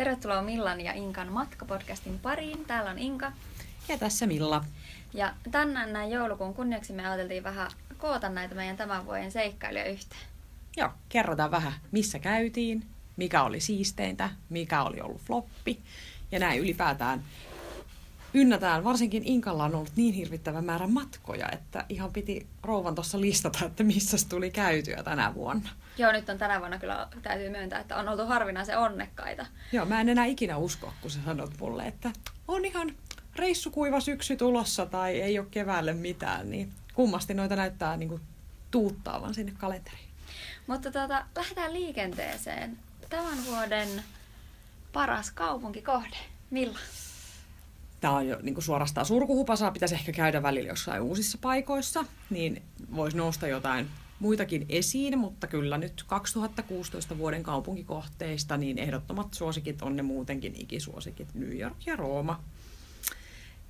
Tervetuloa Millan ja Inkan matkapodcastin pariin. Täällä on Inka. Ja tässä Milla. Ja tänään näin joulukuun kunniaksi me ajateltiin vähän koota näitä meidän tämän vuoden seikkailuja yhteen. Joo, kerrotaan vähän, missä käytiin, mikä oli siisteintä, mikä oli ollut floppi. Ja näin ylipäätään ynnätään, varsinkin Inkalla on ollut niin hirvittävä määrä matkoja, että ihan piti rouvan tuossa listata, että missä tuli käytyä tänä vuonna. Joo, nyt on tänä vuonna kyllä täytyy myöntää, että on oltu harvinaisen onnekkaita. Joo, mä en enää ikinä usko, kun sä sanot mulle, että on ihan reissukuiva syksy tulossa tai ei ole keväälle mitään, niin kummasti noita näyttää niin kuin tuuttaavan sinne kalenteriin. Mutta tuota, lähdetään liikenteeseen. Tämän vuoden paras kaupunkikohde. Milla? Tämä on jo niin kuin suorastaan surkuhupasaa, pitäisi ehkä käydä välillä jossain uusissa paikoissa, niin voisi nousta jotain muitakin esiin, mutta kyllä nyt 2016 vuoden kaupunkikohteista niin ehdottomat suosikit on ne muutenkin ikisuosikit New York ja Rooma.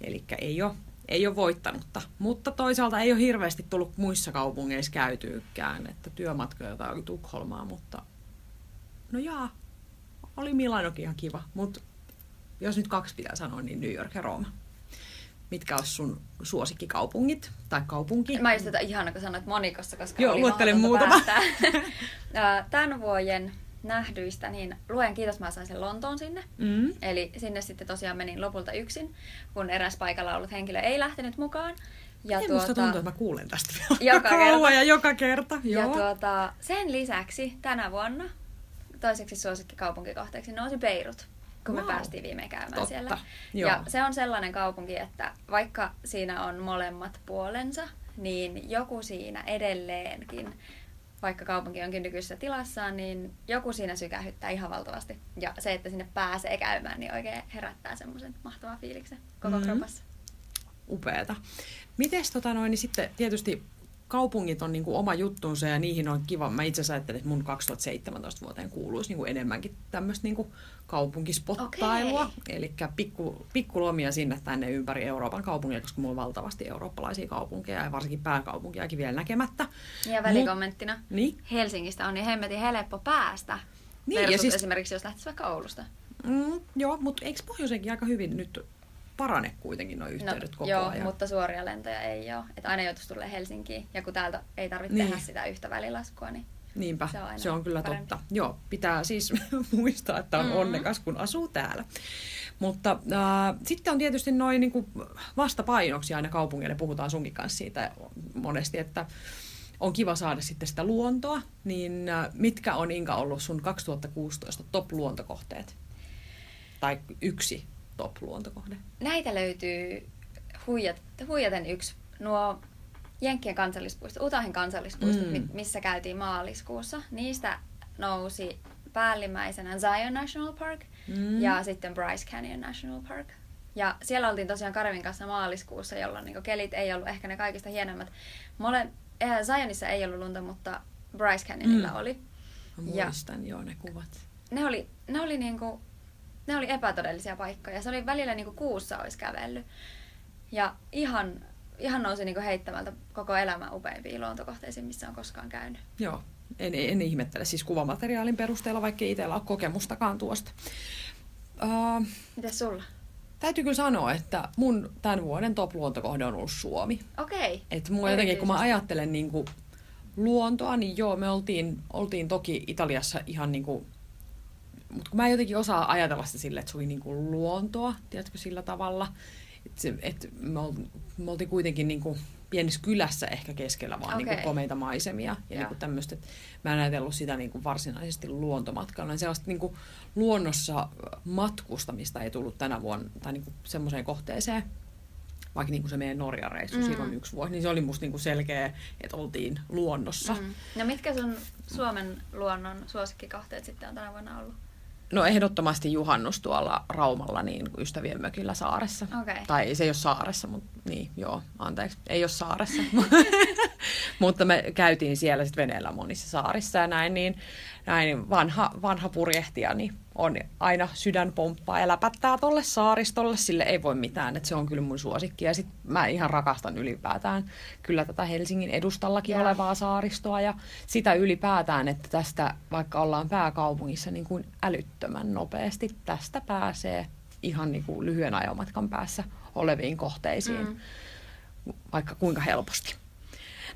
Eli ei ole, ei ole voittanutta, mutta toisaalta ei ole hirveästi tullut muissa kaupungeissa käytyykään, että työmatkoja oli Tukholmaa, mutta no jaa, oli Milanokin ihan kiva, mutta jos nyt kaksi pitää sanoa, niin New York ja Rooma. Mitkä olisi sun suosikkikaupungit tai kaupunki? Mä just tätä ihana, kun sanoit monikossa, koska Joo, oli päästää. Tämän vuoden nähdyistä, niin luen kiitos, mä sain sen Lontoon sinne. Mm. Eli sinne sitten tosiaan menin lopulta yksin, kun eräs paikalla ollut henkilö ei lähtenyt mukaan. Ja ei tuota, musta tuntuu, että mä kuulen tästä joka kerta. ja joka kerta. Joo. Ja tuota, sen lisäksi tänä vuonna toiseksi suosikkikaupunkikohteeksi nousi Beirut kun wow. me päästiin viime käymään Totta. siellä. Joo. Ja se on sellainen kaupunki, että vaikka siinä on molemmat puolensa, niin joku siinä edelleenkin, vaikka kaupunki onkin nykyisessä tilassaan, niin joku siinä sykähyttää ihan valtavasti. Ja se, että sinne pääsee käymään, niin oikein herättää semmoisen mahtavan fiiliksen koko mm-hmm. kropassa. Upeeta. Mites tota noin, niin sitten tietysti kaupungit on niin kuin oma juttunsa ja niihin on kiva. Mä itse asiassa ajattelin, että mun 2017 vuoteen kuuluisi niin kuin enemmänkin tämmöistä niin kuin kaupunkispottailua. Okay. Eli pikku, pikkulomia sinne tänne ympäri Euroopan kaupungia, koska mulla on valtavasti eurooppalaisia kaupunkeja ja varsinkin pääkaupunkiakin vielä näkemättä. Ja välikommenttina. Mut, niin? Helsingistä on niin hemmetin helppo päästä. Niin, ja siis, esimerkiksi jos lähtisi vaikka Oulusta. Mm, joo, mutta eikö pohjoisenkin aika hyvin nyt parane kuitenkin nuo yhteydet no, koko joo, ajan. mutta suoria lentoja ei ole. Että aina joutuisi tulla Helsinkiin. Ja kun täältä ei tarvitse niin. tehdä sitä yhtä välilaskua, niin Niinpä, se on, se on kyllä parempi. totta. Joo, pitää siis muistaa, että on mm. onnekas, kun asuu täällä. Mutta äh, sitten on tietysti noin niin vastapainoksi aina kaupungeille, puhutaan sunkin kanssa siitä monesti, että on kiva saada sitten sitä luontoa. Niin äh, mitkä on Inka ollut sun 2016 top-luontokohteet? Tai yksi top-luontokohde? Näitä löytyy huijat, huijaten yksi. Nuo Jenkkien kansallispuisto, Utahin kansallispuisto, mm. missä käytiin maaliskuussa. Niistä nousi päällimmäisenä Zion National Park mm. ja sitten Bryce Canyon National Park. Ja siellä oltiin tosiaan Karevin kanssa maaliskuussa, jolloin niin kelit ei ollut ehkä ne kaikista hienommat. Mole, äh, Zionissa ei ollut lunta, mutta Bryce Canyonilla mm. oli. Mä muistan ja joo ne kuvat. Ne oli, ne oli niinku ne oli epätodellisia paikkoja. Se oli välillä niin kuin kuussa olisi kävellyt. Ja ihan, ihan nousi niin kuin heittämältä koko elämän upeimpiin luontokohteisiin, missä on koskaan käynyt. Joo, en, en ihmettele siis kuvamateriaalin perusteella, vaikka itsellä ole kokemustakaan tuosta. Uh, Mites sulla? Täytyy kyllä sanoa, että mun tämän vuoden top-luontokohde on ollut Suomi. Okei. Okay. Että mua jotenkin, kun mä ajattelen niin kuin luontoa, niin joo, me oltiin, oltiin toki Italiassa ihan niin kuin mutta kun mä en jotenkin osaa ajatella sitä silleen, että se oli niin kuin luontoa, tiedätkö, sillä tavalla. Että et me, ol, me oltiin kuitenkin niin kuin pienessä kylässä ehkä keskellä vaan okay. niin kuin komeita maisemia. Ja niin kuin tämmöistä, että mä en ajatellut sitä niin kuin varsinaisesti luontomatkalla. Sellaista niin kuin luonnossa matkustamista ei tullut tänä vuonna tai niin kuin semmoiseen kohteeseen vaikka niin kuin se meidän Norjan reissu mm. silloin yksi vuosi, niin se oli musta niin kuin selkeä, että oltiin luonnossa. Mm. No mitkä sun Suomen luonnon suosikkikohteet sitten on tänä vuonna ollut? No ehdottomasti juhannus tuolla Raumalla niin ystävien mökillä saaressa. Okay. Tai se ei ole saaressa, mutta niin, joo, anteeksi, ei ole saaressa. mutta me käytiin siellä sitten veneellä monissa saarissa ja näin, niin näin vanha, vanha purjehtija niin on aina sydän pomppaa ja läpättää tolle saaristolle, sille ei voi mitään, että se on kyllä mun suosikki. Ja sitten mä ihan rakastan ylipäätään kyllä tätä Helsingin edustallakin yeah. olevaa saaristoa ja sitä ylipäätään, että tästä vaikka ollaan pääkaupungissa niin kuin älyttömän nopeasti, tästä pääsee ihan niin kuin lyhyen ajomatkan päässä oleviin kohteisiin, mm. vaikka kuinka helposti.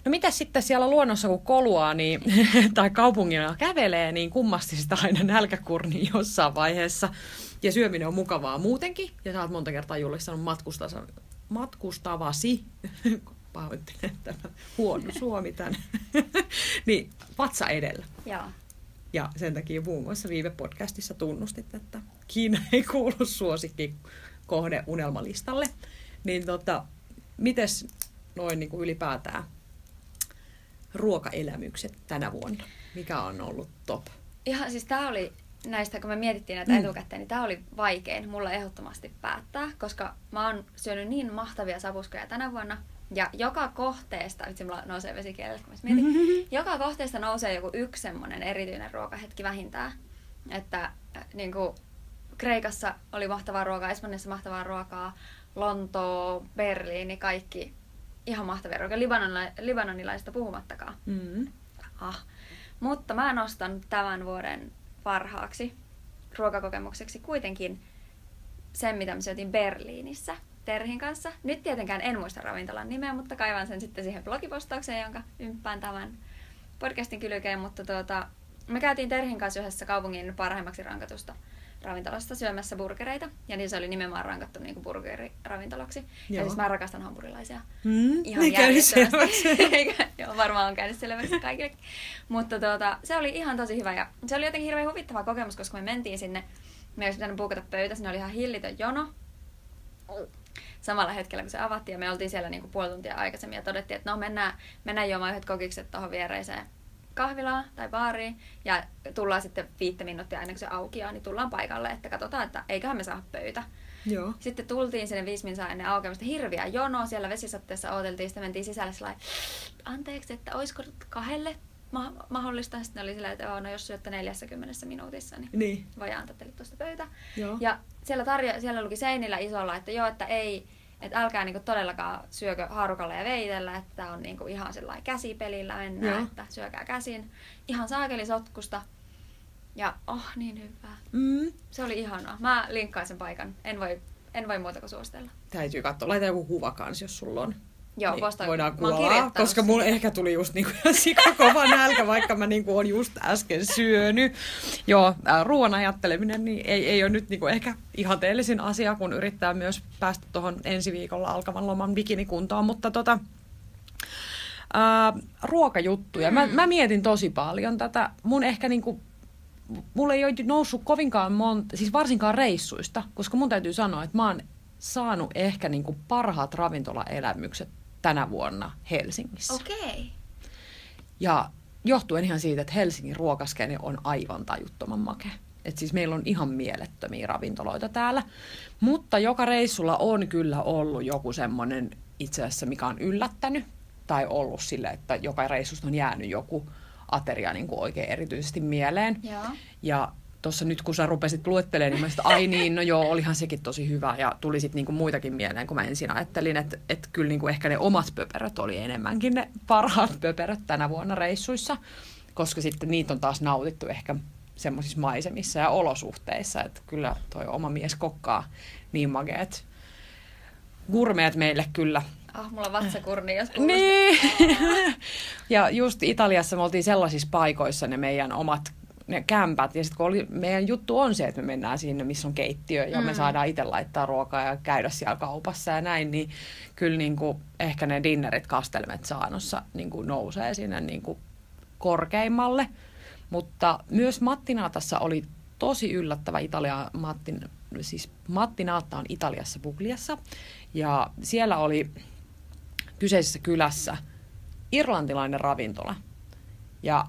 No mitä sitten siellä luonnossa, kun koluaa niin, tai kaupungilla kävelee, niin kummasti sitä aina nälkäkurni jossain vaiheessa. Ja syöminen on mukavaa muutenkin. Ja sä oot monta kertaa julistanut matkustavasi, pahoittelen tämä huono suomi tänne, niin vatsa edellä. Joo. Ja sen takia muun muassa viime podcastissa tunnustit, että Kiina ei kuulu suosikki kohde unelmalistalle. Niin tota, mites noin niin kuin ylipäätään ruokaelämykset tänä vuonna? Mikä on ollut top? Ihan siis tämä oli näistä, kun me mietittiin näitä mm. etukäteen, niin tämä oli vaikein mulla ehdottomasti päättää, koska mä oon syönyt niin mahtavia sapuskoja tänä vuonna. Ja joka kohteesta, itse mulla nousee vesikielellä, kun mä mietin, mm-hmm. joka kohteesta nousee joku yksi semmoinen erityinen ruokahetki vähintään. Että äh, niin kuin, Kreikassa oli mahtavaa ruokaa, Espanjassa mahtavaa ruokaa, Lontoo, Berliini, kaikki ihan mahtavia ruokia, Libanonila- libanonilaisista puhumattakaan. Mm. Ah. Mutta mä nostan tämän vuoden parhaaksi ruokakokemukseksi kuitenkin sen, mitä me syötiin Berliinissä Terhin kanssa. Nyt tietenkään en muista ravintolan nimeä, mutta kaivan sen sitten siihen blogipostaukseen, jonka ympään tämän podcastin kylkeen. Mutta tuota, me käytiin Terhin kanssa yhdessä kaupungin parhaimmaksi rankatusta ravintolasta syömässä burgereita. Ja niin se oli nimenomaan rankattu niin kuin burgeriravintolaksi. Joo. Ja siis mä rakastan hampurilaisia. Mm, ihan järjestelmäksi. Joo, varmaan on käynyt selväksi kaikille. Mutta tuota, se oli ihan tosi hyvä. Ja se oli jotenkin hirveän huvittava kokemus, koska me mentiin sinne. Me olisi pitänyt buukata pöytä. Sinne oli ihan hillitön jono. Samalla hetkellä, kun se avattiin. Ja me oltiin siellä niin kuin puoli tuntia aikaisemmin. Ja todettiin, että no mennään, mennään juomaan yhdet kokikset tuohon viereiseen kahvilaa tai baariin ja tullaan sitten viittä minuuttia ennen kuin se aukeaa, niin tullaan paikalle, että katsotaan, että eiköhän me saa pöytä. Joo. Sitten tultiin sinne viisi minuuttia ennen aukeamista hirviä jono, siellä vesisatteessa odoteltiin, sitten mentiin sisälle sellainen, anteeksi, että olisiko kahdelle ma- mahdollista. Sitten oli sillä, että no jos syötte 40 minuutissa, niin, niin. voi antaa teille tuosta pöytä. Joo. Ja siellä, tarjo- siellä luki seinillä isolla, että joo, että ei, että älkää niinku todellakaan syökö haarukalla ja veitellä, että on niinku ihan sellainen käsipelillä mennään, Joo. että syökää käsin. Ihan saakeli sotkusta. Ja oh, niin hyvää. Mm. Se oli ihanaa. Mä linkkaan sen paikan. En voi, en voi muuta kuin suositella. Täytyy katsoa. Laita joku kuva kanssa, jos sulla on. Joo, niin posta, voidaan kuvaa, koska mulla ehkä tuli just niinku sikakova nälkä, vaikka mä niinku on just äsken syönyt. Joo, ruoan ajatteleminen niin ei, ei ole nyt niinku ehkä ihanteellisin asia, kun yrittää myös päästä tuohon ensi viikolla alkavan loman bikinikuntoon, mutta tota, äh, ruokajuttuja. Mä, mä mietin tosi paljon tätä. Mun ehkä niinku mulla ei ole noussut kovinkaan monta, siis varsinkaan reissuista, koska mun täytyy sanoa, että mä oon saanut ehkä niinku parhaat ravintolaelämykset tänä vuonna Helsingissä. Okei. Okay. Ja johtuen ihan siitä, että Helsingin ruokaskene on aivan tajuttoman makea. Et siis meillä on ihan mielettömiä ravintoloita täällä. Mutta joka reissulla on kyllä ollut joku semmoinen itse asiassa, mikä on yllättänyt. Tai ollut sille, että joka reissusta on jäänyt joku ateria niin kuin oikein erityisesti mieleen. Joo. Ja tuossa nyt kun sä rupesit luettelemaan, niin mä sit, ai niin, no joo, olihan sekin tosi hyvä. Ja tuli sitten niinku muitakin mieleen, kun mä ensin ajattelin, että et kyllä niinku ehkä ne omat pöperöt oli enemmänkin ne parhaat pöperöt tänä vuonna reissuissa. Koska sitten niitä on taas nautittu ehkä semmoisissa maisemissa ja olosuhteissa, että kyllä toi oma mies kokkaa niin mageet gurmeet meille kyllä. Ah, mulla vatsakurni, jos Niin. ja just Italiassa me oltiin sellaisissa paikoissa ne meidän omat ne kämpät. Ja sitten kun oli, meidän juttu on se, että me mennään sinne, missä on keittiö ja mm. me saadaan itse laittaa ruokaa ja käydä siellä kaupassa ja näin, niin kyllä niin kuin, ehkä ne dinnerit kastelmet saanossa niin kuin nousee sinne niin kuin korkeimmalle. Mutta myös Mattinaatassa oli tosi yllättävä Italia, Mattin, siis Mattinaatta on Italiassa Pugliassa ja siellä oli kyseisessä kylässä irlantilainen ravintola. Ja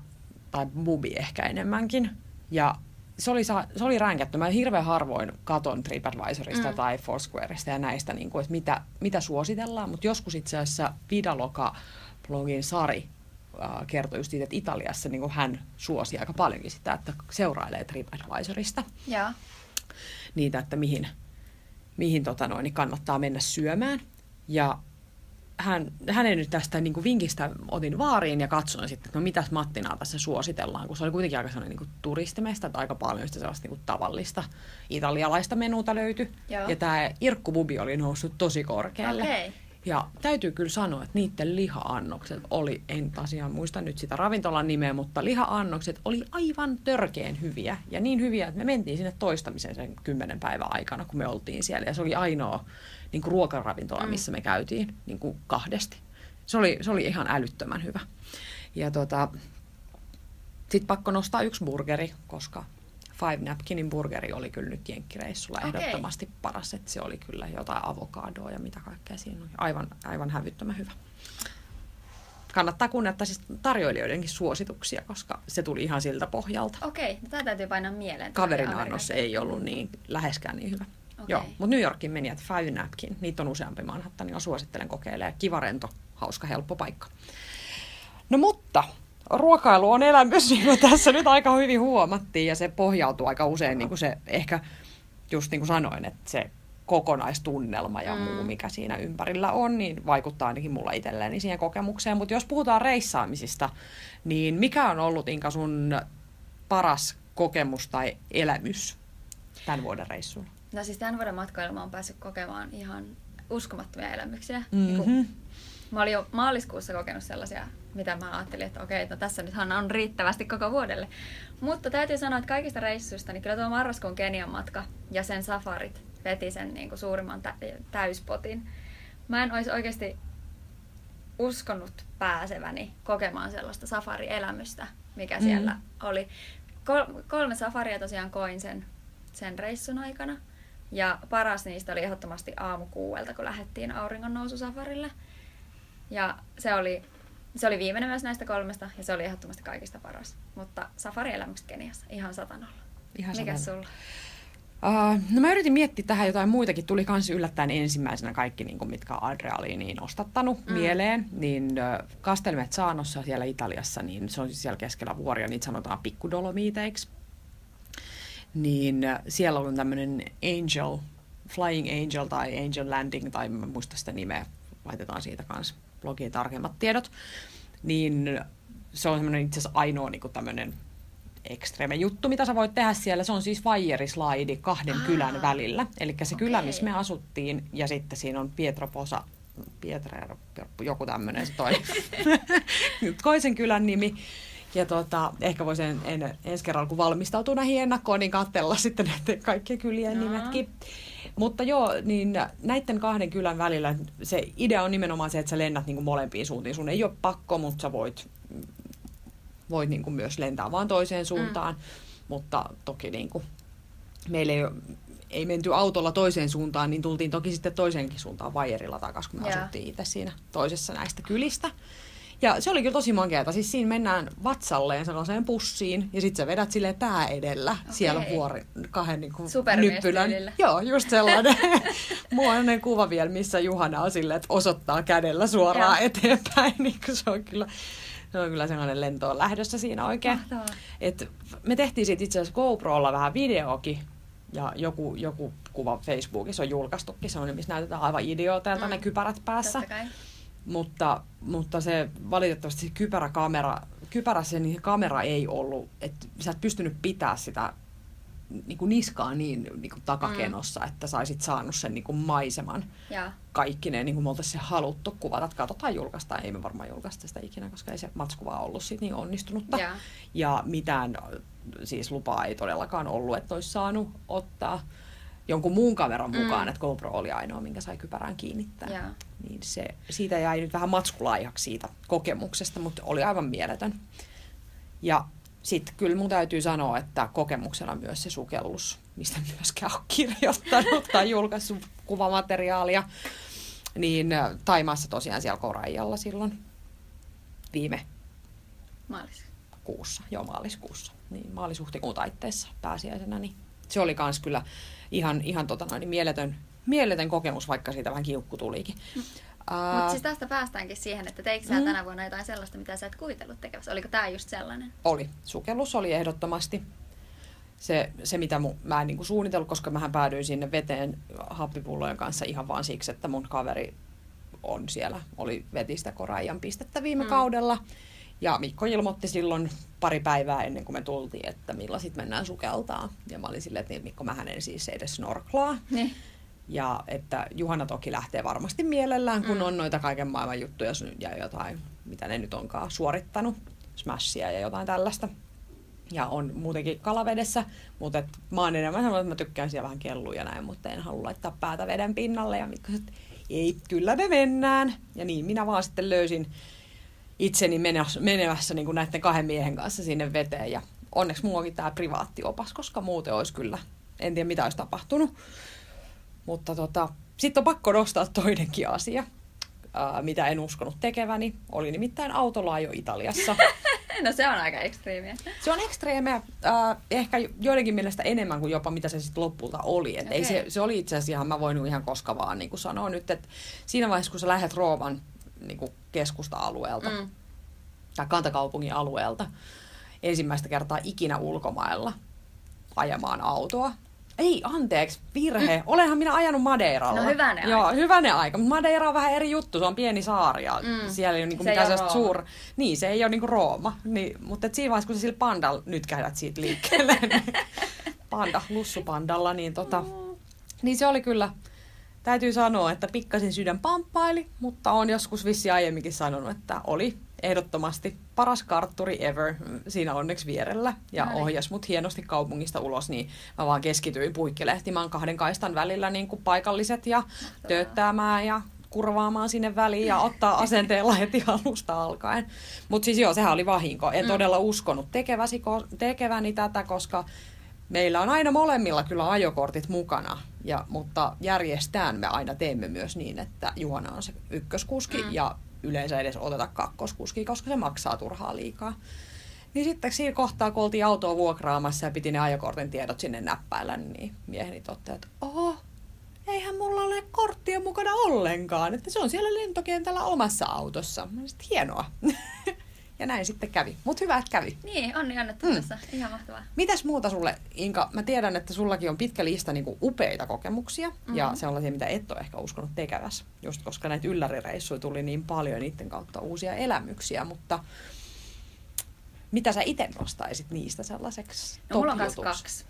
tai bubi ehkä enemmänkin. Ja se oli, se oli ränkätty. Mä hirveän harvoin katon TripAdvisorista mm. tai Foursquareista ja näistä, niin kuin, että mitä, mitä suositellaan. Mutta joskus itse asiassa Vidaloka blogin Sari äh, kertoi just siitä, että Italiassa niin hän suosi aika paljonkin sitä, että seurailee TripAdvisorista Joo. niitä, että mihin, mihin tota noin, niin kannattaa mennä syömään. Ja hän, hänen nyt tästä niin kuin vinkistä otin vaariin ja katsoin sitten, että no mitäs Mattinaa tässä suositellaan, kun se oli kuitenkin aika sellainen niin turistimesta, että aika paljon sitä sellaista niin kuin tavallista italialaista menuuta löytyi. Joo. Ja tämä irkkububi oli noussut tosi korkealle. Okei. Ja täytyy kyllä sanoa, että niiden liha-annokset oli, en tosiaan muista nyt sitä ravintolan nimeä, mutta liha-annokset oli aivan törkeen hyviä. Ja niin hyviä, että me mentiin sinne toistamiseen sen kymmenen päivän aikana, kun me oltiin siellä. Ja se oli ainoa niin kuin ruokaravintola, missä me käytiin niin kuin kahdesti. Se oli, se oli ihan älyttömän hyvä. Ja tota, sitten pakko nostaa yksi burgeri, koska Five Napkinin burgeri oli kyllä nyt jenkkireissulla Okei. ehdottomasti paras. Että se oli kyllä jotain avokadoa ja mitä kaikkea siinä oli. Aivan, aivan hävyttömän hyvä. Kannattaa kunnioittaa siis tarjoilijoidenkin suosituksia, koska se tuli ihan siltä pohjalta. Okei, no tämä täytyy painaa mieleen. Kaverin annos ei ollut niin läheskään niin hyvä. Okei. Joo, mutta New Yorkin meni, että Five Napkin, niitä on useampi Manhattan, niin suosittelen kokeilemaan. Kiva, rento, hauska, helppo paikka. No mutta, ruokailu on elämys, niin kuin tässä nyt aika hyvin huomattiin, ja se pohjautuu aika usein, niin kuin se ehkä, just niin kuin sanoin, että se kokonaistunnelma ja muu, mikä siinä ympärillä on, niin vaikuttaa ainakin mulla itselleeni siihen kokemukseen. Mutta jos puhutaan reissaamisista, niin mikä on ollut Inka sun paras kokemus tai elämys tämän vuoden reissulla? No siis tämän vuoden matkoilla mä oon päässyt kokemaan ihan uskomattomia elämyksiä. Mhm. Niin kun Mä olin jo maaliskuussa kokenut sellaisia, mitä mä ajattelin, että okei, no tässä nythän on riittävästi koko vuodelle. Mutta täytyy sanoa, että kaikista reissuista, niin kyllä tuo marraskuun Kenian matka ja sen safarit veti sen niin kuin suurimman tä- täyspotin. Mä en olisi oikeasti uskonut pääseväni kokemaan sellaista safarielämystä, mikä siellä Mm. oli. Kol- kolme safaria tosiaan koin sen, sen reissun aikana. Ja paras niistä oli ehdottomasti aamu kuuelta, kun lähdettiin auringon noususafarille. Ja se oli, se oli viimeinen myös näistä kolmesta, ja se oli ehdottomasti kaikista paras. Mutta safarielämykset Keniassa, ihan satanolla. Ihan Mikä satanolla. sulla? Uh, no mä yritin miettiä tähän jotain muitakin. Tuli kans yllättäen ensimmäisenä kaikki, niin kuin, mitkä on adrealiiniin ostattanut mm. mieleen. Niin uh, Castelmezzanossa siellä Italiassa, niin se on siis siellä keskellä vuoria, niitä sanotaan pikkudolomiiteiksi. Niin uh, siellä on tämmöinen Angel, Flying Angel tai Angel Landing, tai mä en muista sitä nimeä, laitetaan siitä kanssa blogiin tarkemmat tiedot. Niin se on semmoinen itse asiassa ainoa niin tämmöinen ekstreme juttu, mitä sä voit tehdä siellä. Se on siis vaierislaidi kahden Aa. kylän välillä. Eli se kylä, Okei. missä me asuttiin, ja sitten siinä on Pietroposa, Pietra, joku tämmöinen se toinen, toisen kylän nimi. Ja tota, ehkä voisin en, en, ensi kerralla, kun valmistautuu näihin ennakkoon, niin katsella sitten näiden kaikkien kylien Joo. nimetkin. Mutta joo, niin näiden kahden kylän välillä se idea on nimenomaan se, että sä lennät niin kuin molempiin suuntiin. Sun ei ole pakko, mutta sä voit, voit niin kuin myös lentää vaan toiseen suuntaan. Mm. Mutta toki niin kuin, meillä ei, ei menty autolla toiseen suuntaan, niin tultiin toki sitten toiseenkin suuntaan vajerilla takaisin, kun me Joo. asuttiin itse siinä toisessa näistä kylistä. Ja se oli kyllä tosi makeata. Siis siinä mennään vatsalleen sellaiseen pussiin ja sitten sä vedät sille pää edellä Okei. siellä vuori, kahden niin kuin Supermiestyylillä. Joo, just sellainen. Mulla on kuva vielä, missä Juhana on silleen, että osoittaa kädellä suoraan Joo. eteenpäin. Niin kuin se on kyllä, se on kyllä sellainen lentoon lähdössä siinä oikein. Mahtavaa. Et me tehtiin siitä itse asiassa GoProlla vähän videokin. Ja joku, joku kuva Facebookissa on julkaistukin, sellainen, missä näytetään aivan idiooteilta mm. ne kypärät päässä. Totta kai. Mutta, mutta se valitettavasti se kypäräkamera, kypärässä niin se kamera ei ollut, että sä et pystynyt pitää sitä niin kuin niskaa niin, niin kuin takakenossa, mm. että saisit saanut sen niin kuin maiseman Ja, kaikki ne, niin kuin me oltaisiin se haluttu kuvata. Että katsotaan julkaista, ei me varmaan julkaista sitä ikinä, koska ei se matskuva ollut sit niin onnistunutta. Ja. ja mitään siis lupaa ei todellakaan ollut, että olisi saanut ottaa jonkun muun kameran mukaan, Mm. että GoPro oli ainoa, minkä sai kypärään kiinnittää. Ja. Niin se, siitä jäi nyt vähän matskulaihaksi siitä kokemuksesta, mutta oli aivan mieletön. Ja sitten kyllä mun täytyy sanoa, että kokemuksena myös se sukellus, mistä myöskään ole kirjoittanut tai julkaissut kuvamateriaalia, niin äh, Taimaassa tosiaan siellä Korajalla silloin viime maalis. kuussa, joo maaliskuussa, niin maalis-huhtikuun taitteessa pääsiäisenä, niin se oli kans kyllä ihan, ihan tota noin, niin mieletön, mieletön kokemus, vaikka siitä vähän kiukku tulikin. Mutta siis tästä päästäänkin siihen, että teikö mm. tänä vuonna jotain sellaista, mitä sä et kuvitellut tekevässä? Oliko tämä just sellainen? Oli. Sukellus oli ehdottomasti se, se mitä mu, mä en niin kuin suunnitellut, koska mähän päädyin sinne veteen happipullojen kanssa ihan vaan siksi, että mun kaveri on siellä, oli vetistä koraijan pistettä viime mm. kaudella. Ja Mikko ilmoitti silloin pari päivää ennen kuin me tultiin, että millä sitten mennään sukeltaa. Ja mä olin silleen, että niin, Mikko, mä en siis edes snorklaa. Niin. Ja että Juhana toki lähtee varmasti mielellään, kun mm. on noita kaiken maailman juttuja ja jotain, mitä ne nyt onkaan suorittanut, smashia ja jotain tällaista. Ja on muutenkin kalavedessä, mutta et, mä oon enemmän sanonut, että mä tykkään siellä vähän kelluja näin, mutta en halua laittaa päätä veden pinnalle. Ja Mikko että ei, kyllä me mennään. Ja niin minä vaan sitten löysin itseni menevässä niin kuin näiden kahden miehen kanssa sinne veteen. Ja onneksi mulla onkin tämä privaattiopas, koska muuten olisi kyllä, en tiedä mitä olisi tapahtunut. Mutta tota, sitten on pakko nostaa toinenkin asia, ää, mitä en uskonut tekeväni. Oli nimittäin autolaajo Italiassa. no se on aika ekstreemiä. Se on ekstreemiä, äh, ehkä joidenkin mielestä enemmän kuin jopa mitä se sitten lopulta oli. Et okay. ei se, se oli itse asiassa ihan, mä voin ihan koska vaan niin sanoa nyt, että siinä vaiheessa kun sä lähdet Rooman niin keskusta-alueelta mm. tai kantakaupungin alueelta ensimmäistä kertaa ikinä ulkomailla ajamaan autoa, ei, anteeksi, virhe. Mm. Olenhan minä ajanut Madeiralla. No hyvänen Joo, aika. hyvänen aika. Mutta Madeira on vähän eri juttu. Se on pieni saari ja mm. siellä ei ole niinku se mitään sellaista suur... Niin, se ei ole niinku Rooma. Niin, mutta et siinä vaiheessa, kun sä sillä pandalla nyt käydät siitä liikkeelle, niin panda, lussupandalla, niin, tota, mm. niin se oli kyllä, täytyy sanoa, että pikkasin sydän pamppaili, mutta on joskus vissi aiemminkin sanonut, että oli ehdottomasti paras kartturi ever siinä onneksi vierellä ja Näin. ohjas mut hienosti kaupungista ulos, niin mä vaan keskityin puikkelehtimään kahden kaistan välillä niin kuin paikalliset ja tööttämään ja kurvaamaan sinne väliin ja ottaa asenteella heti alusta alkaen. Mutta siis joo, sehän oli vahinko. En mm. todella uskonut tekeväsi, tekeväni tätä, koska meillä on aina molemmilla kyllä ajokortit mukana, ja, mutta järjestään me aina teemme myös niin, että Juhana on se ykköskuski mm. ja yleensä edes oteta kakkoskuski, koska se maksaa turhaa liikaa. Niin sitten siinä kohtaa, kun oltiin autoa vuokraamassa ja piti ne ajokortin tiedot sinne näppäillä, niin mieheni totti, että oho, eihän mulla ole korttia mukana ollenkaan. Että se on siellä lentokentällä omassa autossa. Mä sitten, hienoa. ja näin sitten kävi. Mutta hyvä, että kävi. Niin, onni annettu mm. Ihan mahtavaa. Mitäs muuta sulle, Inka? Mä tiedän, että sullakin on pitkä lista niinku upeita kokemuksia. Mm-hmm. Ja sellaisia, mitä et ole ehkä uskonut tekevässä. Just koska näitä yllärireissuja tuli niin paljon niiden kautta uusia elämyksiä. Mutta mitä sä itse nostaisit niistä sellaiseksi no, mulla on kaksi.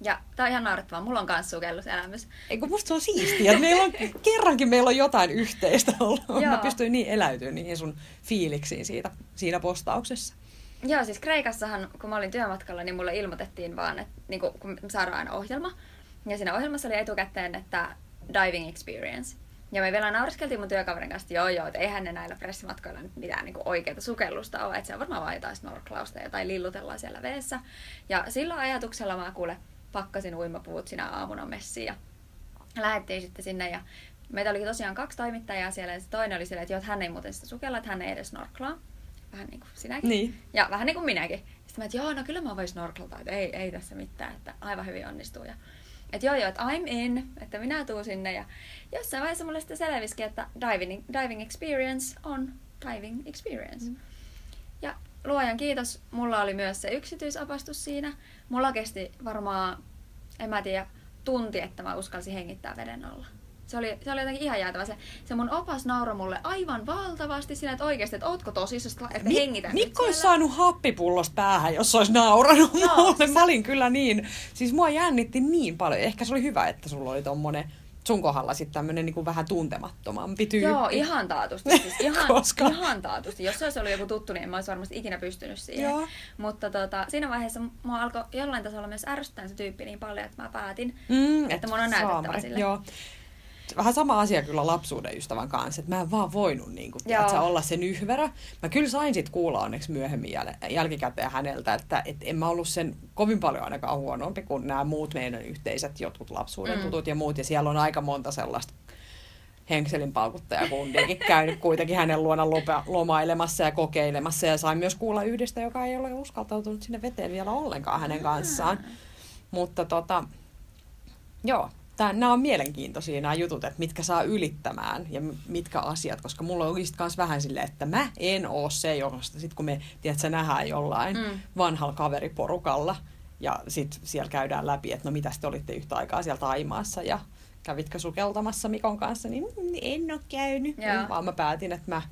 Ja tää on ihan naurettavaa. Mulla on kans sukelluselämys. Eikö musta se on siistiä, meillä on, kerrankin meillä on jotain yhteistä ollut. Mä pystyin niin eläytyä niihin sun fiiliksiin siitä, siinä postauksessa. Joo, siis Kreikassahan, kun mä olin työmatkalla, niin mulle ilmoitettiin vaan, että niin kun, kun saadaan aina ohjelma. Ja siinä ohjelmassa oli etukäteen, että diving experience. Ja me vielä nauriskeltiin mun työkaverin kanssa, että joo joo, että eihän ne näillä pressimatkoilla nyt mitään niin oikeita sukellusta ole. Että se on varmaan vain jotain snorklausta tai lillutellaan siellä veessä. Ja sillä ajatuksella mä kuule pakkasin uimapuvut sinä aamuna messiin ja lähdettiin sitten sinne ja meitä oli tosiaan kaksi toimittajaa siellä ja se toinen oli silleen, että joo, että hän ei muuten sitä sukella, että hän ei edes snorklaa. Vähän niin kuin sinäkin. Niin. Ja vähän niin kuin minäkin. Sitten mä, että joo, no kyllä mä voin snorklata, että ei, ei tässä mitään, että aivan hyvin onnistuu. Ja, että joo joo, että I'm in, että minä tuun sinne. Ja jossain vaiheessa mulle sitten selvisikin, että diving, diving experience on diving experience. Mm. Ja luojan kiitos, mulla oli myös se yksityisapastus siinä. Mulla kesti varmaan, en mä tiedä, tunti, että mä uskalsin hengittää veden alla. Se oli, se oli jotenkin ihan jäätävä. Se, se mun opas nauroi mulle aivan valtavasti siinä, että oikeasti, että ootko tosissaan, että Mi- hengitän Mikko olisi saanut happipullosta päähän, jos olisi nauranut Joo, mulle. Siis... Mä olin kyllä niin, siis mua jännitti niin paljon. Ehkä se oli hyvä, että sulla oli tommonen sun kohdalla sitten tämmöinen niin vähän tuntemattomampi tyyppi. Joo, ihan taatusti. Siis ihan, Koska... ihan taatusti. Jos se olisi ollut joku tuttu, niin en mä olisi varmasti ikinä pystynyt siihen. Joo. Mutta tota, siinä vaiheessa mua alkoi jollain tasolla myös ärsyttää se tyyppi niin paljon, että mä päätin, mm, että mun on näytettävä sille. Joo vähän sama asia kyllä lapsuuden ystävän kanssa, että mä en vaan voinut niin kuin, tiedätkö, olla sen yhverä. Mä kyllä sain sit kuulla onneksi myöhemmin jäl- jälkikäteen häneltä, että et en mä ollut sen kovin paljon ainakaan huonompi kuin nämä muut meidän yhteiset jotkut lapsuuden mm. tutut ja muut. Ja siellä on aika monta sellaista Henkselin kundiakin käynyt kuitenkin hänen luona lomailemassa ja kokeilemassa. Ja sain myös kuulla yhdestä, joka ei ole uskaltautunut sinne veteen vielä ollenkaan hänen kanssaan. Mutta tota, joo, tää, nämä on mielenkiintoisia nämä jutut, että mitkä saa ylittämään ja mitkä asiat, koska mulla on oikeasti myös vähän silleen, että mä en oo se, josta sit kun me, tiedätkö, nähdään jollain mm. vanhalla kaveriporukalla ja sitten siellä käydään läpi, että no mitä te olitte yhtä aikaa siellä Taimaassa ja kävitkö sukeltamassa Mikon kanssa, niin en ole käynyt, vaan mä päätin, että mä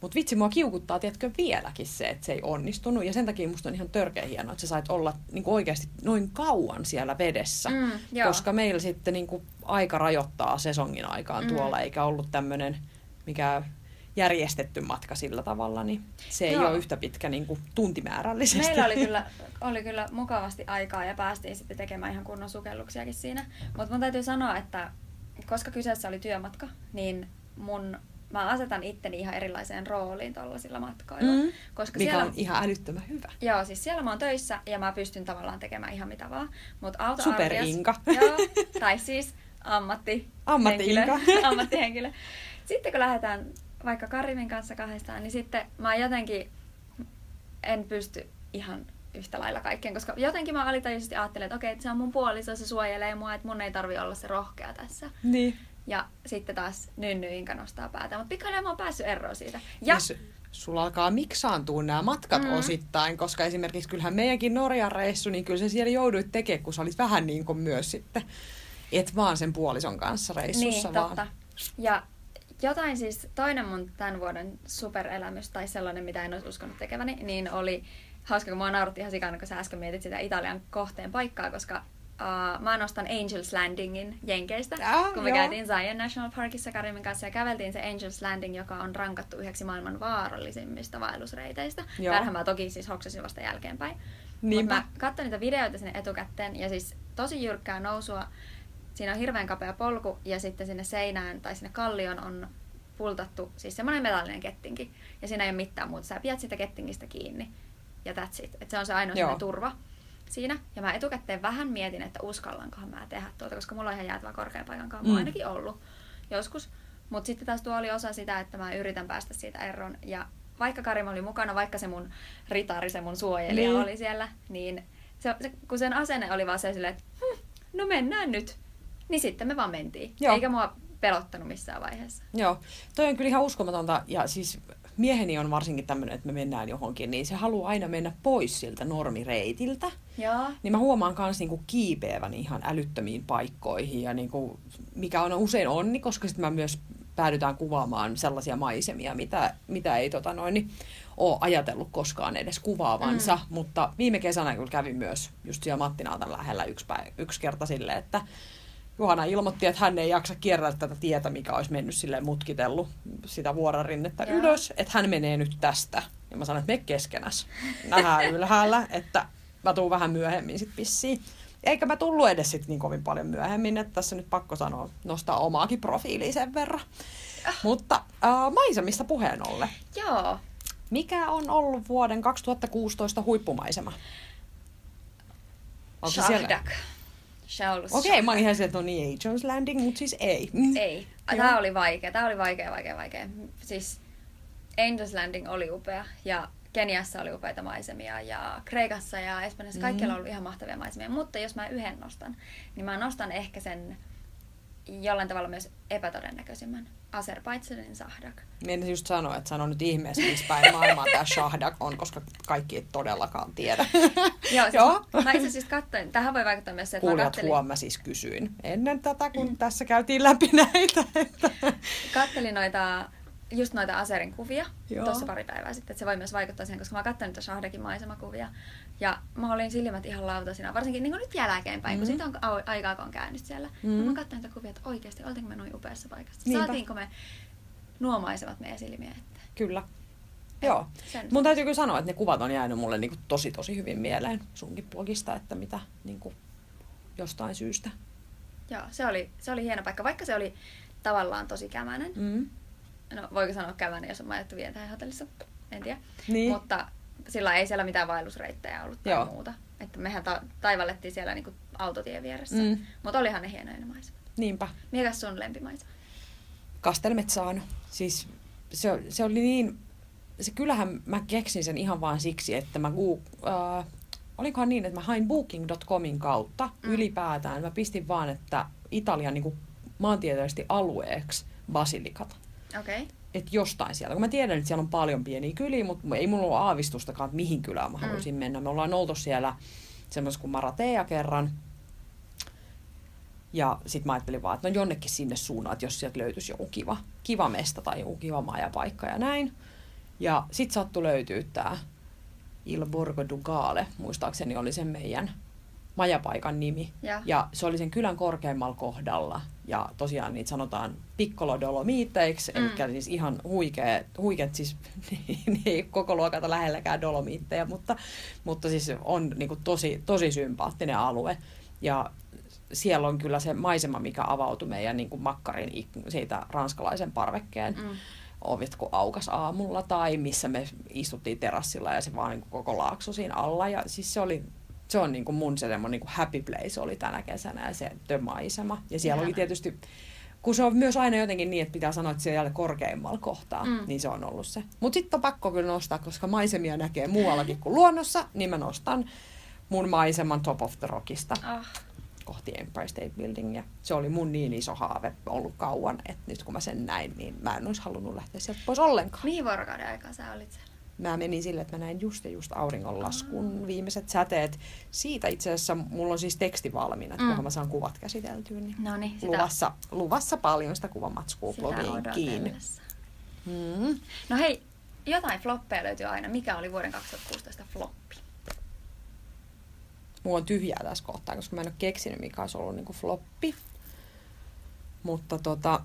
mutta vitsi, mua kiukuttaa, tiedätkö, vieläkin se, että se ei onnistunut. Ja sen takia musta on ihan törkeä hienoa, että sä sait olla niin oikeasti noin kauan siellä vedessä. Mm, koska meillä sitten niin kuin, aika rajoittaa sesongin aikaan mm. tuolla, eikä ollut tämmöinen mikä järjestetty matka sillä tavalla, niin se Joo. ei ole yhtä pitkä niin kuin, tuntimäärällisesti. Meillä oli kyllä, oli kyllä mukavasti aikaa ja päästiin sitten tekemään ihan kunnon sukelluksiakin siinä. Mutta mun täytyy sanoa, että koska kyseessä oli työmatka, niin mun mä asetan itteni ihan erilaiseen rooliin tuollaisilla matkoilla. Mm. Koska Mikä siellä, on ihan älyttömän hyvä. Joo, siis siellä mä oon töissä ja mä pystyn tavallaan tekemään ihan mitä vaan. Mut auto Super Inka. Joo, tai siis ammatti. Ammatti-Inka. ammattihenkilö. Sitten kun lähdetään vaikka Karimin kanssa kahdestaan, niin sitten mä jotenkin en pysty ihan yhtä lailla kaikkeen, koska jotenkin mä alitajuisesti ajattelen, että okei, että se on mun puoliso, se suojelee mua, että mun ei tarvi olla se rohkea tässä. Niin. Ja sitten taas Nynny Inka nostaa päätä. Mutta pikkuhiljaa mä oon päässyt eroon siitä. Ja, ja sulla alkaa miksaantua nämä matkat mm. osittain, koska esimerkiksi kyllähän meidänkin Norjan reissu, niin kyllä se siellä jouduit tekemään, kun sä olit vähän niin kuin myös sitten, et vaan sen puolison kanssa reissussa niin, vaan. Totta. Ja jotain siis, toinen mun tämän vuoden superelämys, tai sellainen, mitä en olisi uskonut tekeväni, niin oli hauska, kun mua nauratti ihan sikana, kun sä äsken mietit sitä Italian kohteen paikkaa, koska Uh, mä nostan Angels Landingin Jenkeistä, ah, kun me joo. käytiin Zion National Parkissa Karimin kanssa ja käveltiin se Angels Landing, joka on rankattu yhdeksi maailman vaarallisimmista vaellusreiteistä. Tämähän mä toki siis hoksasin vasta jälkeenpäin. Mutta mä katsoin niitä videoita sinne etukäteen ja siis tosi jyrkkää nousua. Siinä on hirveän kapea polku ja sitten sinne seinään tai sinne kallion on pultattu siis semmoinen metallinen kettinki. Ja siinä ei ole mitään muuta. Sä pidät sitä kettingistä kiinni ja that's it. Et se on se ainoa turva siinä. Ja mä etukäteen vähän mietin, että uskallankohan mä tehdä tuota, koska mulla on ihan jäätävä korkean paikan kanssa. Mm. ainakin ollut joskus. Mutta sitten taas tuo oli osa sitä, että mä yritän päästä siitä eroon. Ja vaikka Karim oli mukana, vaikka se mun ritari, se mun suojelija niin. oli siellä, niin se, se, kun sen asenne oli vaan se silleen, että hm, no mennään nyt, niin sitten me vaan mentiin. Joo. Eikä mua pelottanut missään vaiheessa. Joo, toi on kyllä ihan uskomatonta. Ja siis mieheni on varsinkin tämmöinen, että me mennään johonkin, niin se haluaa aina mennä pois siltä normireitiltä. Joo. Niin mä huomaan myös niinku kiipeävän ihan älyttömiin paikkoihin, ja niinku, mikä on usein onni, koska sitten mä myös päädytään kuvaamaan sellaisia maisemia, mitä, mitä ei tota noin, niin, ole ajatellut koskaan edes kuvaavansa. Mm. Mutta viime kesänä kyllä kävin myös just siellä Mattinaaltan lähellä yksi, päivä, yksi kerta silleen, että Juhana ilmoitti, että hän ei jaksa kierrellä tätä tietä, mikä olisi mennyt sille mutkitellut sitä vuorarinnetta Joo. ylös, että hän menee nyt tästä. Ja mä sanoin, että me keskenäs. Nähdään ylhäällä, että mä tuun vähän myöhemmin sit pissiin. Eikä mä tullut edes sit niin kovin paljon myöhemmin, että tässä nyt pakko sanoa, nostaa omaakin profiiliin sen verran. Ja. Mutta äh, maisemista puheen ollen. Joo. Mikä on ollut vuoden 2016 huippumaisema? Onko siellä? Okei, okay, mä olin ihan että no niin, ei Jones Landing, mutta siis ei. Ei. Tämä oli vaikea, tämä oli vaikea, vaikea, vaikea. Siis Angels Landing oli upea ja Keniassa oli upeita maisemia ja Kreikassa ja Espanjassa kaikkialla mm. oli ihan mahtavia maisemia. Mutta jos mä yhden nostan, niin mä nostan ehkä sen jollain tavalla myös epätodennäköisimmän. Azerbaidsanin Sahdak. Minä just sanoa, että sano nyt ihmeessä, missä päin maailmaa tämä Shahdak on, koska kaikki ei todellakaan tiedä. Joo, siis Joo. Mä itse siis katsoin, tähän voi vaikuttaa myös se, että Kuulijat mä kattelin... huom, mä siis kysyin ennen tätä, kun mm. tässä käytiin läpi näitä. Että... Kattelin noita just noita Aserin kuvia tuossa pari päivää sitten, että se voi myös vaikuttaa siihen, koska mä katsoin niitä Shahdekin maisemakuvia. Ja mä olin silmät ihan lautasina, varsinkin niin nyt jälkeenpäin, mm. kun siitä on aikaa, kun on käynyt siellä. Mm. mä katsoin niitä kuvia, että oikeasti, oltiinko me noin upeassa paikassa. Niinpä. Saatiinko me nuo maisemat meidän silmiä eteen. Kyllä. Joo. Sen. Mun täytyy kyllä sanoa, että ne kuvat on jäänyt mulle niin kuin tosi tosi hyvin mieleen sunkin blogista, että mitä niin kuin jostain syystä. Joo, se oli, se oli hieno paikka, vaikka se oli tavallaan tosi kämänen. Mm no voiko sanoa kävän, jos on majoittu tähän hotellissa, en tiedä. Niin. Mutta sillä ei siellä mitään vaellusreittejä ollut tai Joo. muuta. Että mehän ta- taivallettiin siellä niinku autotien vieressä. Mm. Mutta olihan ne hienoja ne maisemat. Niinpä. Mikäs sun lempimaisema? Kastelmetsaano. Siis se, se oli niin... Se kyllähän mä keksin sen ihan vaan siksi, että mä, uh, olikohan niin, että mä hain booking.comin kautta Mm. ylipäätään. Mä pistin vaan, että Italian niin kuin maantieteellisesti alueeksi basilikat. Okei. Okay. Että jostain sieltä. Kun mä tiedän, että siellä on paljon pieniä kyliä, mutta ei mulla ole aavistustakaan, että mihin kylään mä haluaisin Mm. mennä. Me ollaan oltu siellä semmoisessa kuin Maratea kerran. Ja sit mä ajattelin vaan, että no jonnekin sinne suuntaan, että jos sieltä löytyisi joku kiva, kiva mesta tai joku kiva majapaikka ja näin. Ja sit sattui löytyä tää Il Borgo Dugale, muistaakseni oli sen meidän majapaikan nimi. Ja. Ja se oli sen kylän korkeimmalla kohdalla. Ja tosiaan niitä sanotaan Piccolo Dolomiitteiksi, Mm. eli siis ihan huikeet, huikeet siis ne ei koko luokalta lähelläkään Dolomiitteja, mutta, mutta siis on niin kuin tosi, tosi sympaattinen alue. Ja siellä on kyllä se maisema, mikä avautui meidän niin kuin makkarin siitä ranskalaisen parvekkeen Mm. ovet kun aukas aamulla tai missä me istuttiin terassilla ja se vaan niin koko laakso siinä alla. Ja siis se oli, se on niin kuin mun se semmoinen niin kuin happy place oli tänä kesänä ja se maisema. Ja siellä oli Ihana. tietysti, kun se on myös aina jotenkin niin, että pitää sanoa, että siellä korkeimmalla kohtaa, Mm. mm. niin se on ollut se. Mutta sitten on pakko kyllä nostaa, koska maisemia näkee muuallakin kuin luonnossa, niin mä nostan mun maiseman Top of the Rockista Ah, kohti Empire State Buildingia. Se oli mun niin iso haave ollut kauan, että nyt kun mä sen näin, niin mä en olisi halunnut lähteä sieltä pois ollenkaan. mihin vuorokauden aikaa sä olit siellä? Mä menin sille, että mä näin just ja just auringonlaskun viimeiset säteet. Siitä itse asiassa mulla on siis teksti valmiina, että Mm. kunhan mä saan kuvat käsiteltyä, niin No niin, sitä, luvassa, luvassa paljon sitä kuvamatskua blogiinkin. Mm. No hei, jotain floppeja löytyy aina. Mikä oli vuoden 2016 floppi? Mulla on tyhjää tässä kohtaa, koska mä en ole keksinyt, mikä olisi ollut niinku floppi. Mutta tota...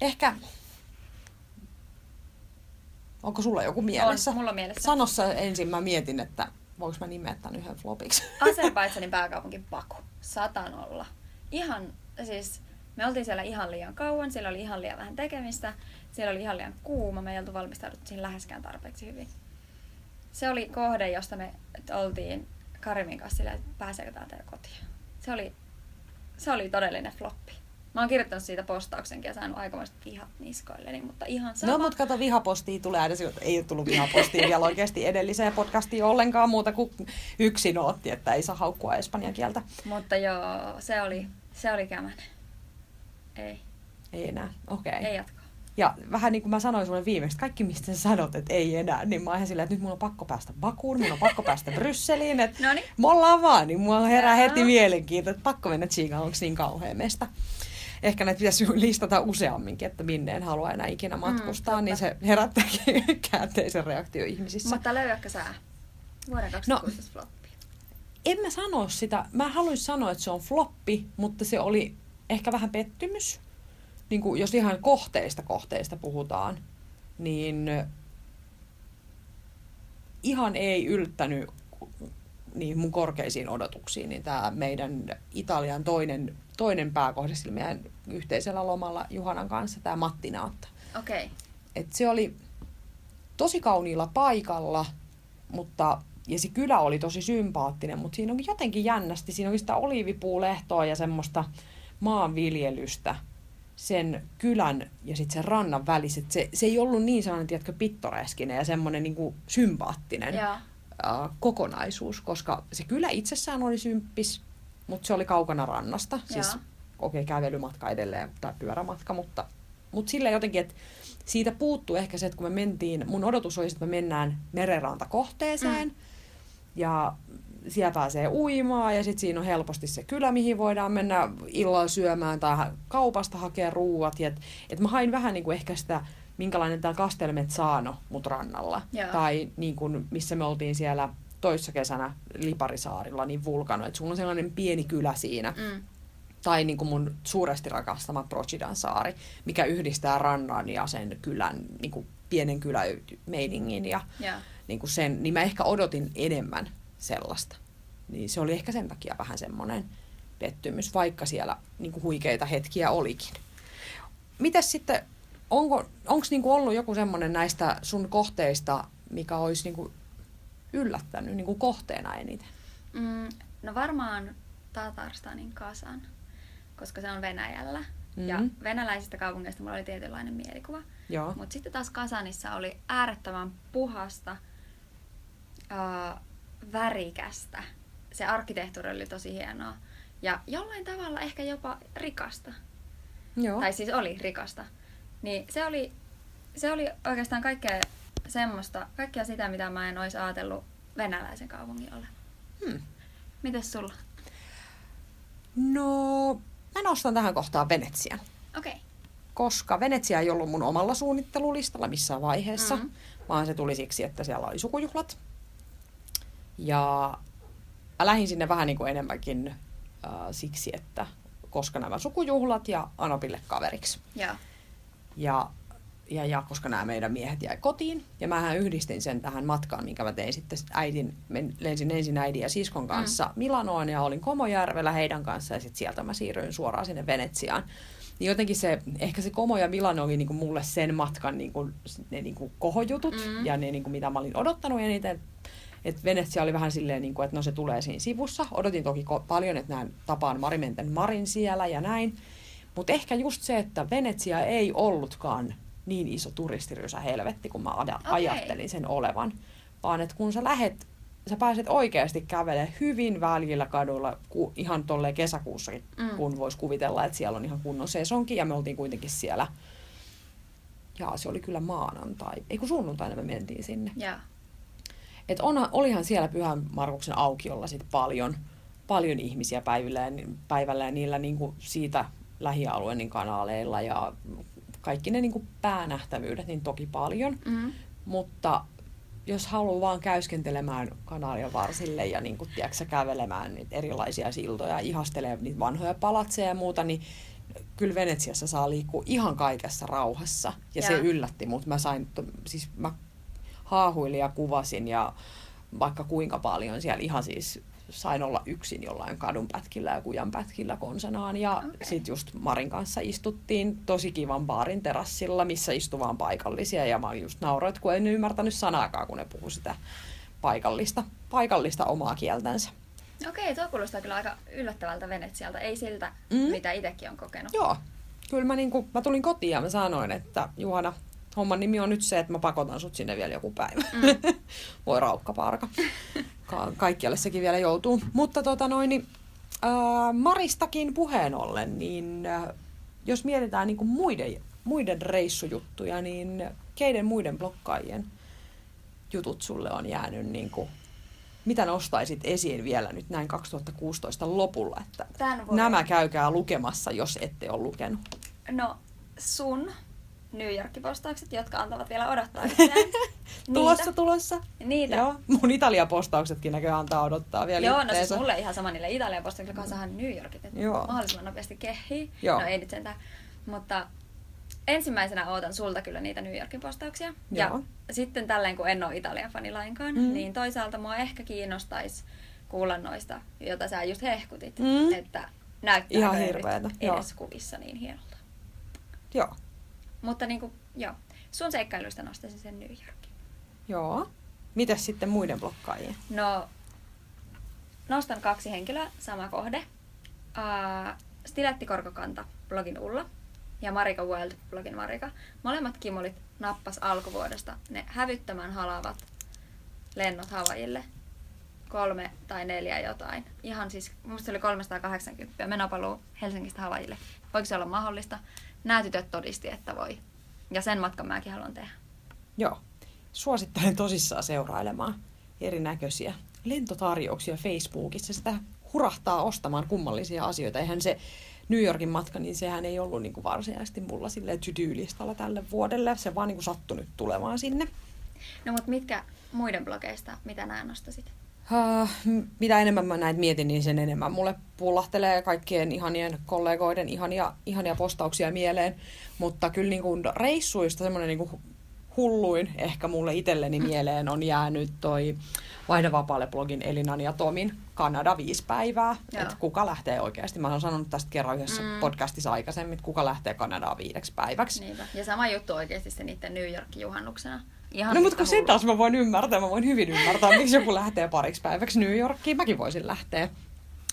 Ehkä... Onko sulla joku mielessä? On, mulla on mielessä. Sano sä ensin, mä mietin, että voiko mä nimeä tämän yhden flopiksi. Azerbaidsanin pääkaupunki Baku. Satanolla. Ihan, siis me oltiin siellä ihan liian kauan, siellä oli ihan liian vähän tekemistä, siellä oli ihan liian kuuma, me ei oltu valmistauduttu siihen läheskään tarpeeksi hyvin. Se oli kohde, josta me oltiin Karimin kanssa silleen, että pääseekö täältä jo kotiin. Se oli, se oli todellinen floppi. Mä oon kirjoittanut siitä postauksenkin ja saanut aikamoiset vihat niskoilleni, mutta ihan sama. No, mutta kato, vihapostia tulee että ei ole tullut vihapostia vielä oikeasti edelliseen podcastiin ollenkaan muuta kuin yksi nootti, että ei saa haukkua espanjan kieltä. mutta joo, se oli, se oli kämänen. Ei, Ei enää, okei. Okay. ei jatkaa. Ja vähän niin kuin mä sanoin sulle viimeksi, kaikki mistä sä sanot, että ei enää, niin mä oon ihan silleen, että nyt mun on pakko päästä Bakuun, mun on pakko päästä Brysseliin, että Noniin. me ollaan vaan, niin mua herää heti mielenkiinto, että pakko mennä tsiikaan, onko niin kauhean mesta. Ehkä näitä pitäisi listata useamminkin, että minne en halua enää ikinä matkustaa, Mm, niin se herättääkin käänteisen reaktio ihmisissä. Mutta löydätkö sä vuoden 2016 no. floppi? En mä sano sitä. Mä haluaisin sanoa, että se on floppi, mutta se oli ehkä vähän pettymys. Niin kuin jos ihan kohteista kohteista puhutaan, niin ihan ei yltänyt niin mun korkeisiin odotuksiin, niin tämä meidän Italian toinen, toinen pääkohde sillä meidän yhteisellä lomalla Juhanan kanssa, tämä Mattinaatta. Okei. Okay. Et se oli tosi kauniilla paikalla, mutta ja se kylä oli tosi sympaattinen, mutta siinä on jotenkin jännästi. Siinä oli sitä oliivipuulehtoa ja semmoista maanviljelystä sen kylän ja sitten sen rannan välissä. Se, se ei ollut niin sellainen, tiedätkö, pittoreskinen ja semmoinen niin kuin sympaattinen äh, kokonaisuus, koska se kylä itsessään oli symppis, mutta se oli kaukana rannasta. Siis okei, okay, kävelymatka edelleen tai pyörämatka, mutta, mutta sillä jotenkin, että siitä puuttuu ehkä se, että kun me mentiin, mun odotus oli, että me mennään merenrantakohteeseen Mm. ja siellä pääsee uimaan ja sitten siinä on helposti se kylä, mihin voidaan mennä illalla syömään tai kaupasta hakea ruuat. Et, et mä hain vähän niin kuin ehkä sitä, minkälainen tämä Castelmezzano mut rannalla. Joo. Tai niin kuin, missä me oltiin siellä toissa kesänä Liparisaarilla, niin Vulkano. Että sulla on sellainen pieni kylä siinä. Mm. Tai niin kuin mun suuresti rakastama Procidan saari, mikä yhdistää rannan ja sen kylän, niin kuin pienen kylämeiningin ja Joo. niin kuin sen, niin mä ehkä odotin enemmän sellaista. Niin se oli ehkä sen takia vähän semmoinen pettymys, vaikka siellä niin kuin huikeita hetkiä olikin. Mitäs sitten, onko onks niin kuin ollut joku semmoinen näistä sun kohteista, mikä olisi niin kuin yllättänyt niin kuin kohteena eniten? Mm, no varmaan Tatarstanin Kasan, koska se on Venäjällä. Mm. Ja venäläisistä kaupungeista mulla oli tietynlainen mielikuva. Mutta sitten taas Kasanissa oli äärettömän puhasta, ää, värikästä. Se arkkitehtuuri oli tosi hienoa. Ja jollain tavalla ehkä jopa rikasta. Joo. Tai siis oli rikasta. Niin se oli, se oli oikeastaan kaikkea semmoista, kaikkea sitä, mitä mä en olisi ajatellut venäläisen kaupungin olevan. Hmm. Mites sulla? No, mä nostan tähän kohtaan Venetsian. Okei. Okay. Koska Venetsia ei ollut mun omalla suunnittelulistalla missään vaiheessa, Mhm. mm-hmm. vaan se tuli siksi, että siellä oli sukujuhlat. Ja mä lähdin sinne vähän niin kuin enemmänkin äh, siksi, että koska nämä sukujuhlat ja Anopille kaveriksi. Joo. Ja, ja, ja koska nämä meidän miehet jäi kotiin, ja mähän yhdistin sen tähän matkaan, minkä mä tein sitten äidin, men- lensin ensin äidin ja siskon kanssa mm. Milanoon ja olin Komojärvellä heidän kanssa ja sitten sieltä mä siirryin suoraan sinne Venetsiaan. Niin jotenkin se, ehkä se Komo ja Milano oli niinku mulle sen matkan niinku, ne niinku kohojutut Mm. ja ne niinku, mitä mä olin odottanut eniten. Et Venetsia oli vähän silleen, niinku, että no se tulee siinä sivussa. Odotin toki ko- paljon, että näen tapaan Marimenten Marin siellä ja näin. Mutta ehkä just se, että Venetsia ei ollutkaan niin iso turistirysä helvetti, kun mä ada- Okei. ajattelin sen olevan. Vaan että kun sä lähet, sä pääset oikeasti kävelemään hyvin väljillä kaduilla, ku, ihan tolleen kesäkuussakin, Mm. kun voisi kuvitella, että siellä on ihan kunnon sesonki. Ja me oltiin kuitenkin siellä, ja se oli kyllä maanantai, ei kun sunnuntaina me mentiin sinne. Joo. Et onhan, olihan siellä Pyhän Markuksen aukiolla sit paljon, paljon ihmisiä päivällä ja, ni- päivällä ja niillä niinku siitä lähialueen niin kanaaleilla ja kaikki ne niinku päänähtävyydet niin toki paljon. Mm. Mutta jos haluaa vaan käyskentelemään kanaalien varsille ja niin kuin, tiedätkö, kävelemään niitä erilaisia siltoja, ihastelee niitä vanhoja palatseja ja muuta, niin kyllä Venetsiassa saa liikkua ihan kaikessa rauhassa. Ja se Joo. yllätti mut. Mä sain, siis mä haahuilin ja kuvasin ja vaikka kuinka paljon siellä ihan siis sain olla yksin jollain kadunpätkillä ja kujanpätkillä konsanaan. Ja okay. sitten just Marin kanssa istuttiin tosi kivan baarin terassilla, missä istui vaan paikallisia. Ja mä just nauroin, kun en ymmärtänyt sanaakaan, kun ne puhu sitä paikallista, paikallista omaa kieltänsä. Okei, tuo kuulostaa kyllä aika yllättävältä Venetsialta. Ei siltä, Mm. mitä itsekin on kokenut. Joo, kyllä mä, niinku, mä tulin kotiin ja mä sanoin, että Juhana, homman nimi on nyt se, että mä pakotan sut sinne vielä joku päivä. Mm. Voi raukkaparka. Ka- kaikkialle sekin vielä joutuu. Mutta tota noin, niin, ää, Maristakin puheen ollen, niin ää, jos mietitään niin muiden, muiden reissujuttuja, niin keiden muiden blokkaajien jutut sulle on jäänyt niin kuin, mitä nostaisit esiin vielä nyt näin 2016 lopulla, että nämä käykää lukemassa, jos ette ole lukenut. No, sun New York-postaukset, jotka antavat vielä odottaa. Tulossa, tulossa. Niitä. Joo, mun Italia-postauksetkin näköjään antaa odottaa vielä Joo, no siis itteensä. mulle ihan sama niille Italian postauksille, kun saadaan New Yorkit, että Joo. mahdollisimman nopeasti kehii. Joo. No ei nyt sentään. Mutta ensimmäisenä ootan sulta kyllä niitä New Yorkin postauksia. Ja Joo. sitten tälleen, kun en ole Italian fani lainkaan, Mm. niin toisaalta mua ehkä kiinnostaisi kuulla noista, joita sä just hehkutit. Mm. Että näyttää Ihan nyt hirveetä, joo. edes kuvissa niin hienolta. Joo. Mutta niin kuin, joo, sun seikkailuista nostaisin sen New Yorkin. Joo. Mitäs sitten muiden blokkaajien? No, nostan kaksi henkilöä, sama kohde. Uh, Stiletti Korkokanta, blogin Ulla, ja Marika World, blogin Marika. Molemmat kimolit nappas alkuvuodesta ne hävyttömän halavat lennot Havajille. Kolme tai neljä jotain. Ihan siis, musta se oli 380 menopaluu Helsingistä Havajille. Voiko se olla mahdollista? Nämä tytöt todisti, että voi. Ja sen matkan mäkin haluan tehdä. Joo. Suosittelen tosissaan seurailemaan erinäköisiä lentotarjouksia Facebookissa. Sitä hurahtaa ostamaan kummallisia asioita. Eihän se New Yorkin matka, niin sehän ei ollut niin kuin varsinaisesti mulla silleen to-do-listalla tälle vuodelle. Se vaan niin kuin sattui nyt tulemaan sinne. No mutta mitkä muiden blogeista, mitä nämä nostasit? Uh, mitä enemmän mä näitä mietin, niin sen enemmän mulle pullahtelee kaikkien ihanien kollegoiden ihania, ihania postauksia mieleen. Mutta kyllä niin kuin reissuista semmoinen niin kuin hulluin ehkä mulle itselleni mieleen on jäänyt toi Vaihda vapaalle blogin Elinan ja Tomin Kanada viisi päivää. Että kuka lähtee oikeasti. Mä olen sanonut tästä kerran yhdessä Mm. mm. podcastissa aikaisemmin, että kuka lähtee Kanadaan viideksi päiväksi. Niinpä. Ja sama juttu oikeasti se niiden New York juhannuksena. Ihan No mutta kun sen taas mä voin ymmärtää, mä voin hyvin ymmärtää, miksi joku lähtee pariksi päiväksi New Yorkiin, mäkin voisin lähteä.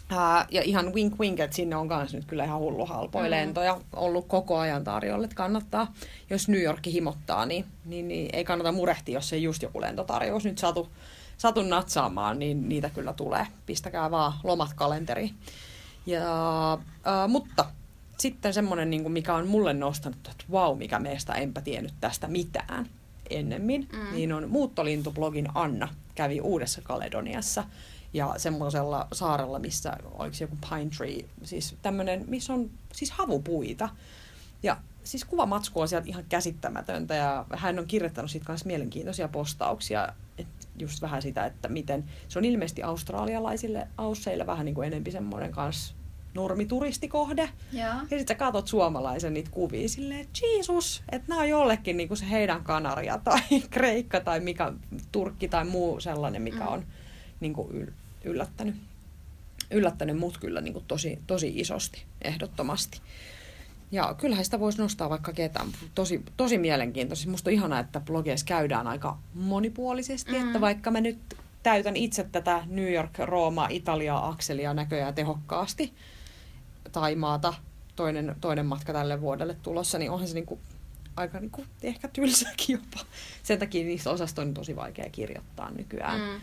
Ää, ja ihan wink wink, että sinne on myös nyt kyllä ihan hullu halpoja mm. lentoja ollut koko ajan tarjolla, että kannattaa, jos New York himottaa, niin, niin, niin ei kannata murehtia, jos ei just joku lentotarjous nyt satu, satu natsaamaan, niin niitä kyllä tulee. Pistäkää vaan lomat kalenteriin. Ja, ää, mutta sitten semmoinen, niin mikä on mulle nostanut, että vau, mikä meistä enpä tiennyt tästä mitään ennemmin, mm. niin on muuttolintublogin Anna kävi Uudessa Kaledoniassa ja semmoisella saarella, missä oliko joku pine tree, siis tämmöinen, missä on siis havupuita. Ja siis kuvamatsku on sieltä ihan käsittämätöntä ja hän on kirjoittanut siitä myös mielenkiintoisia postauksia, että just vähän sitä, että miten se on ilmeisesti australialaisille ausseille vähän niin kuin enempi semmoinen kanssa normituristikohde. Ja, ja sitten sä katot suomalaisen niitä kuvia silleen, että Jeesus, että nämä on jollekin niinku se heidän Kanaria tai Kreikka tai mikä, Turkki tai muu sellainen, mikä mm. on niinku yllättänyt, yllättänyt mut kyllä niinku tosi, tosi isosti, ehdottomasti. Ja kyllähän sitä voisi nostaa vaikka ketään. Tosi, tosi mielenkiintoista. Musta on ihanaa, että blogeissa käydään aika monipuolisesti, mm. että vaikka mä nyt täytän itse tätä New York, Rooma, Italia akselia näköjään tehokkaasti, Taimaata toinen, toinen matka tälle vuodelle tulossa, niin onhan se niinku aika niinku ehkä tylsäkin jopa. Sen takia niistä osasta on tosi vaikea kirjoittaa nykyään mm.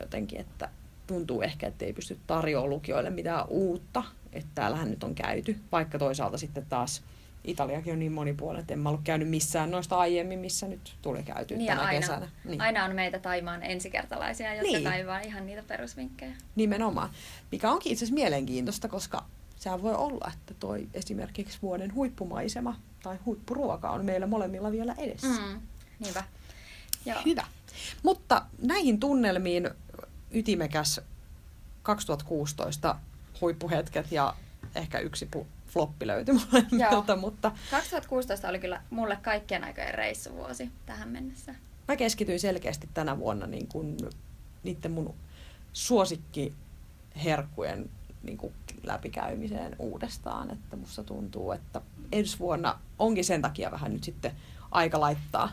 jotenkin, että tuntuu ehkä, että ei pysty tarjoamaan lukijoille mitään uutta, että täällähän nyt on käyty, vaikka toisaalta sitten taas Italiakin on niin monipuolinen, että en mä ollut käynyt missään noista aiemmin, missä nyt tuli käyty niin tänä aina, kesänä. Niin. aina on meitä Taimaan ensikertalaisia, jotka niin. kaivaa ihan niitä perusvinkkejä. Nimenomaan. Mikä onkin itse asiassa mielenkiintoista, koska sehän voi olla, että toi esimerkiksi vuoden huippumaisema tai huippuruoka on meillä molemmilla vielä edessä. Mm, niinpä. Joo. Hyvä. Mutta näihin tunnelmiin ytimekäs 2016 huippuhetket ja ehkä yksi floppi löytyi molemmilta, mutta... 2016 oli kyllä mulle kaikkien aikojen reissuvuosi tähän mennessä. Mä keskityin selkeästi tänä vuonna niin kun, niiden mun suosikkiherkkujen niin kuin läpikäymiseen uudestaan. Että musta tuntuu, että ensi vuonna onkin sen takia vähän nyt sitten aika laittaa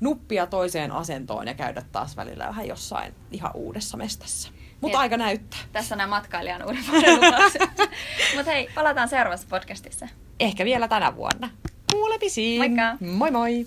nuppia toiseen asentoon ja käydä taas välillä vähän jossain ihan uudessa mestassa. Mutta aika näyttää. Tässä nämä matkailijan vuoden Mutta hei, palataan seuraavassa podcastissa. Ehkä vielä tänä vuonna. Kuulemisiin. Moikka. Moi moi.